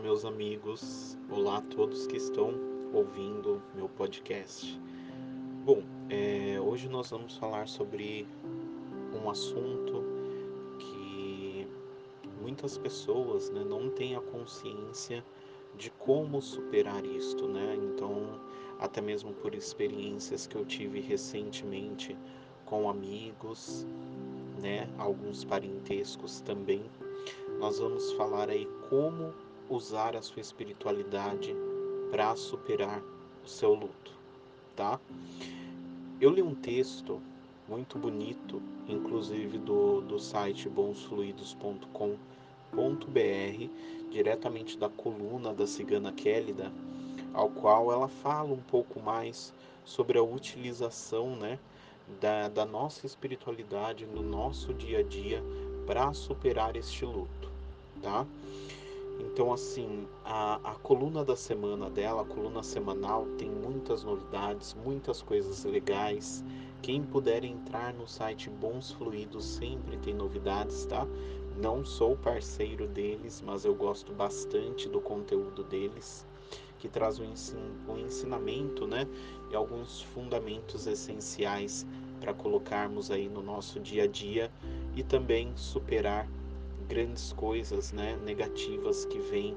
meus amigos. Olá a todos que estão ouvindo meu podcast. Bom, é, hoje nós vamos falar sobre um assunto que muitas pessoas né, não têm a consciência de como superar isto, né? Então, até mesmo por experiências que eu tive recentemente com amigos, né, alguns parentescos também, nós vamos falar aí como usar a sua espiritualidade para superar o seu luto, tá? Eu li um texto muito bonito, inclusive do, do site bonsfluidos.com.br, diretamente da coluna da cigana Kélida, ao qual ela fala um pouco mais sobre a utilização né, da, da nossa espiritualidade no nosso dia a dia para superar este luto, tá? Então, assim, a, a coluna da semana dela, a coluna semanal, tem muitas novidades, muitas coisas legais. Quem puder entrar no site Bons Fluidos sempre tem novidades, tá? Não sou parceiro deles, mas eu gosto bastante do conteúdo deles, que traz um, um ensinamento, né? E alguns fundamentos essenciais para colocarmos aí no nosso dia a dia e também superar grandes coisas né, negativas que vêm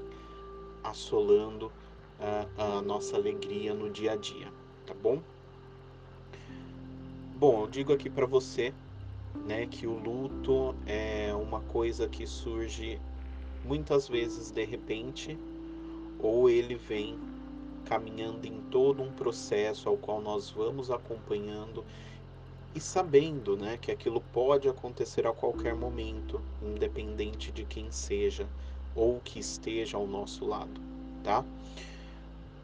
assolando a, a nossa alegria no dia a dia, tá bom? Bom, eu digo aqui para você né, que o luto é uma coisa que surge muitas vezes de repente, ou ele vem caminhando em todo um processo ao qual nós vamos acompanhando e sabendo né, que aquilo pode acontecer a qualquer momento, independente de quem seja ou que esteja ao nosso lado, tá?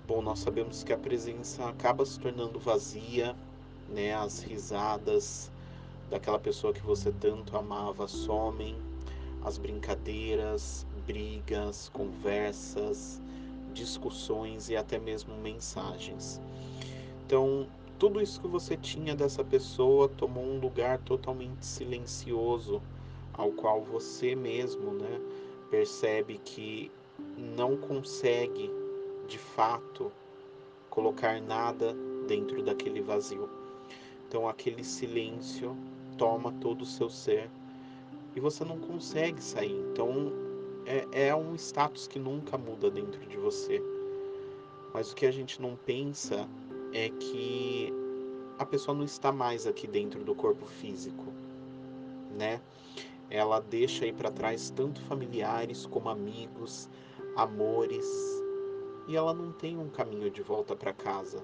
Bom, nós sabemos que a presença acaba se tornando vazia, né? As risadas daquela pessoa que você tanto amava somem, as brincadeiras, brigas, conversas, discussões e até mesmo mensagens. Então, tudo isso que você tinha dessa pessoa tomou um lugar totalmente silencioso, ao qual você mesmo, né, percebe que não consegue de fato colocar nada dentro daquele vazio. Então aquele silêncio toma todo o seu ser e você não consegue sair. Então é, é um status que nunca muda dentro de você. Mas o que a gente não pensa é que a pessoa não está mais aqui dentro do corpo físico, né? Ela deixa aí para trás tanto familiares como amigos, amores, e ela não tem um caminho de volta para casa.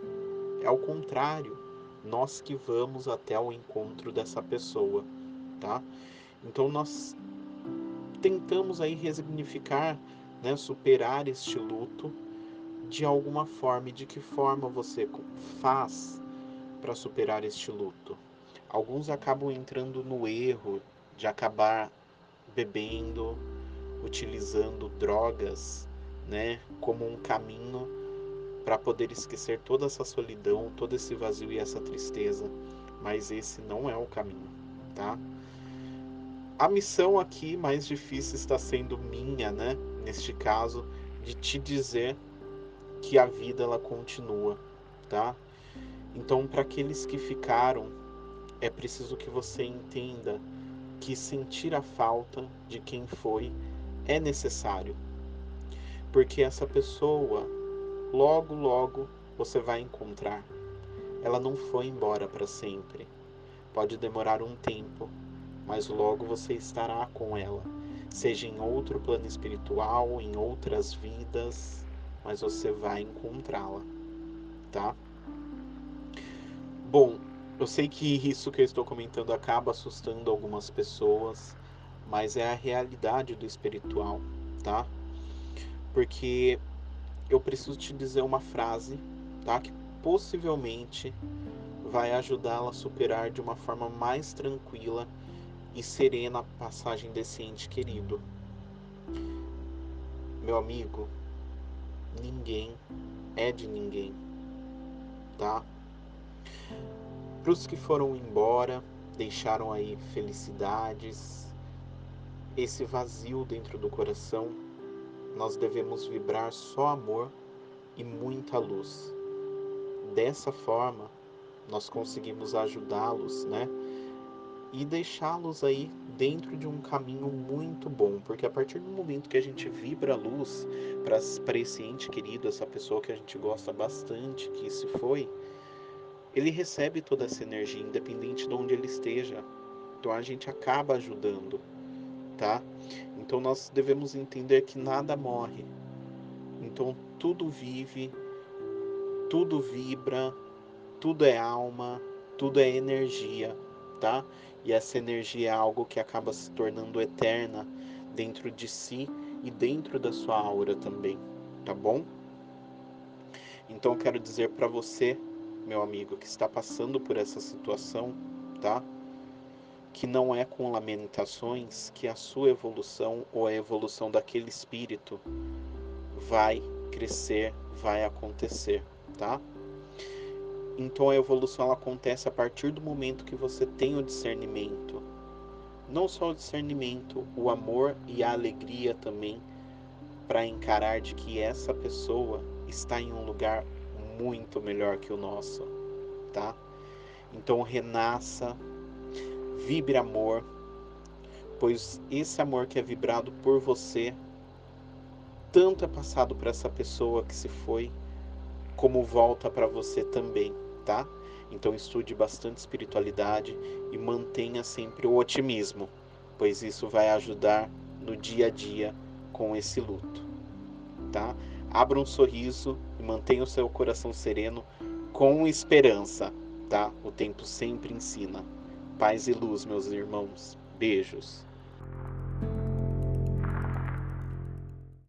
É ao contrário, nós que vamos até o encontro dessa pessoa, tá? Então nós tentamos aí resignificar, né, superar este luto de alguma forma. E de que forma você faz para superar este luto? Alguns acabam entrando no erro de acabar bebendo, utilizando drogas, né, como um caminho para poder esquecer toda essa solidão, todo esse vazio e essa tristeza. Mas esse não é o caminho, tá? A missão aqui mais difícil está sendo minha, né? Neste caso, de te dizer que a vida ela continua, tá? Então, para aqueles que ficaram, é preciso que você entenda que sentir a falta de quem foi é necessário. Porque essa pessoa, logo, logo, você vai encontrar. Ela não foi embora para sempre. Pode demorar um tempo, mas logo você estará com ela, seja em outro plano espiritual, em outras vidas, mas você vai encontrá-la, tá? Bom, eu sei que isso que eu estou comentando acaba assustando algumas pessoas, mas é a realidade do espiritual, tá? Porque eu preciso te dizer uma frase, tá? Que possivelmente vai ajudá-la a superar de uma forma mais tranquila e serena a passagem desse ente querido. Meu amigo, ninguém é de ninguém, tá? Para os que foram embora, deixaram aí felicidades, esse vazio dentro do coração, nós devemos vibrar só amor e muita luz. Dessa forma, nós conseguimos ajudá-los, né? E deixá-los aí dentro de um caminho muito bom, porque a partir do momento que a gente vibra a luz para esse ente querido, essa pessoa que a gente gosta bastante, que se foi, ele recebe toda essa energia, independente de onde ele esteja. Então a gente acaba ajudando, tá? Então nós devemos entender que nada morre. Então tudo vive, tudo vibra, tudo é alma, tudo é energia, tá? E essa energia é algo que acaba se tornando eterna dentro de si e dentro da sua aura também, tá bom? Então eu quero dizer para você, meu amigo, que está passando por essa situação, tá? Que não é com lamentações que a sua evolução ou a evolução daquele espírito vai crescer, vai acontecer, tá? Então a evolução ela acontece a partir do momento que você tem o discernimento. Não só o discernimento, o amor e a alegria também para encarar de que essa pessoa está em um lugar muito melhor que o nosso, tá? Então renasça, vibre amor, pois esse amor que é vibrado por você tanto é passado para essa pessoa que se foi, como volta para você também tá? Então estude bastante espiritualidade e mantenha sempre o otimismo, pois isso vai ajudar no dia a dia com esse luto, tá? Abra um sorriso e mantenha o seu coração sereno com esperança, tá? O tempo sempre ensina. Paz e luz, meus irmãos. Beijos.